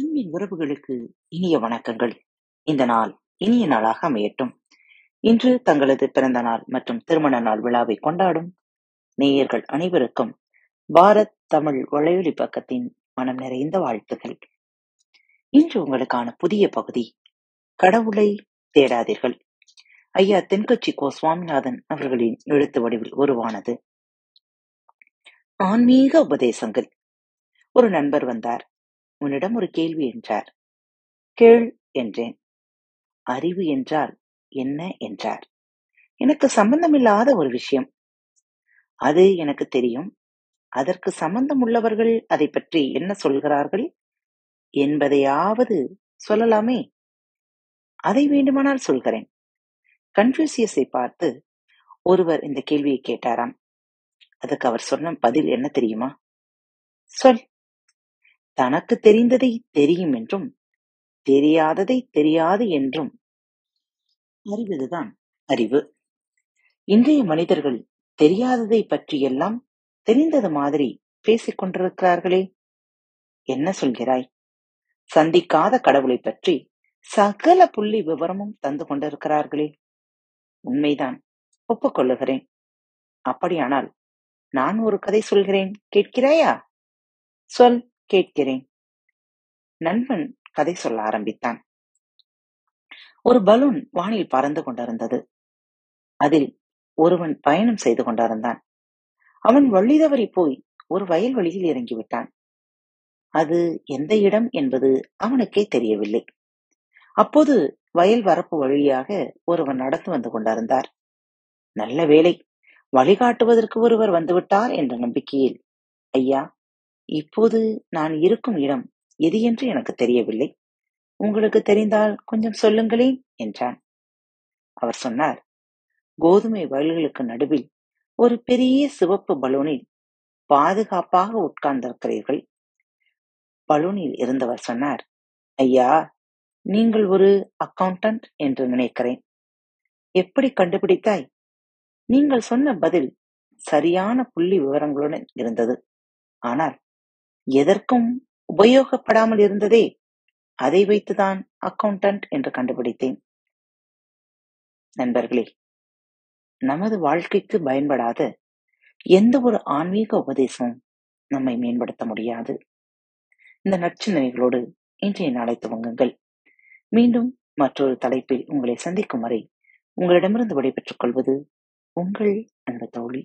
உறவுகளுக்கு இனிய வணக்கங்கள். இந்த நாள் இனிய நாளாக அமையட்டும். இன்று தங்களது பிறந்த நாள் மற்றும் திருமண நாள் விழாவை கொண்டாடும் நேயர்கள் அனைவருக்கும் பாரத் தமிழ் வலையொலி பக்கத்தின் மனம் நிறைந்த வாழ்த்துகள் இன்று உங்களுக்கான புதிய பகுதி கடவுளை தேடாதீர்கள். ஐயா தென்கட்சி கோ சுவாமிநாதன் அவர்களின் எழுத்து வடிவில் உருவானது. ஆன்மீக உபதேசங்கள். ஒரு நண்பர் வந்தார். உன்னிடம் ஒரு கேள்வி என்றார். கேள் என்றேன். அறிவு என்றால் என்ன என்றார். எனக்கு சம்பந்தமில்லாத ஒரு விஷயம். அது எனக்கு தெரியும். அதற்கு சம்பந்தம் உள்ளவர்கள் அதை பற்றி என்ன சொல்கிறார்கள் என்பதையாவது சொல்லலாமே. அதை வேண்டுமானால் சொல்கிறேன். கன்ஃபியூசியஸை பார்த்து ஒருவர் இந்த கேள்வியை கேட்டாராம். அதுக்கு அவர் சொன்ன பதில் என்ன தெரியுமா? சொல். தனக்கு தெரிந்ததை தெரியும் என்றும் தெரியாததை தெரியாது என்றும். அறிவதுதான் அறிவு. இன்றைய மனிதர்கள் தெரியாததை பற்றியெல்லாம் தெரிந்தது மாதிரி பேசிக் கொண்டிருக்கிறார்களே. என்ன சொல்கிறாய்? சந்திக்காத கடவுளை பற்றி சகல புள்ளி விவரமும் தந்து கொண்டிருக்கிறார்களே. உண்மைதான். ஒப்புக்கொள்ளுகிறேன். அப்படியானால் நான் ஒரு கதை சொல்கிறேன். கேட்கிறாயா? சொல். கேட்கிறேன். நண்பன் கதை சொல்ல ஆரம்பித்தான். ஒரு பலூன் வானில் பறந்து கொண்டிருந்தது. அதில் ஒருவன் பயணம் செய்து கொண்டிருந்தான். அவன் வழி தவறி போய் ஒரு வயல்வெளியில் இறங்கிவிட்டான் அது எந்த இடம் என்பது அவனுக்கே தெரியவில்லை. அப்போது வயல் வரப்பு வழியாக ஒருவன் நடந்து வந்து கொண்டிருந்தார். நல்ல வேலை வழிகாட்டுவதற்கு ஒருவர் வந்துவிட்டார் என்ற நம்பிக்கையில். ஐயா இப்போது நான் இருக்கும் இடம் எது என்று எனக்கு தெரியவில்லை. உங்களுக்கு தெரிந்தால் கொஞ்சம் சொல்லுங்களேன் என்றான். அவர் சொன்னார் கோதுமை வயல்களுக்கு நடுவில் ஒரு பெரிய சிவப்பு பலூனில் பாதுகாப்பாக உட்கார்ந்திருக்கிறீர்கள். பலூனில் இருந்தவர் சொன்னார் ஐயா நீங்கள் ஒரு அக்கவுண்டன்ட் என்று நினைக்கிறேன். எப்படி கண்டுபிடித்தாய்? நீங்கள் சொன்ன பதில் சரியான புள்ளி விவரங்களுடன் இருந்தது. ஆனால் எதற்கும் உபயோகப்படாமல் இருந்ததே அதை வைத்துதான் அக்கவுண்டன்ட் என்று கண்டுபிடித்தேன். நண்பர்களே நமது வாழ்க்கைக்கு பயன்படாத எந்த ஒரு ஆன்மீக உபதேசமும் நம்மை மேம்படுத்த முடியாது. இந்த நற்சிந்தனைகளோடு இன்றைய நாளை துவங்குங்கள். மீண்டும் மற்றொரு தலைப்பில் உங்களை சந்திக்கும் வரை உங்களிடமிருந்து விடைபெற்றுக் கொள்வது உங்கள் அன்பு தோழி.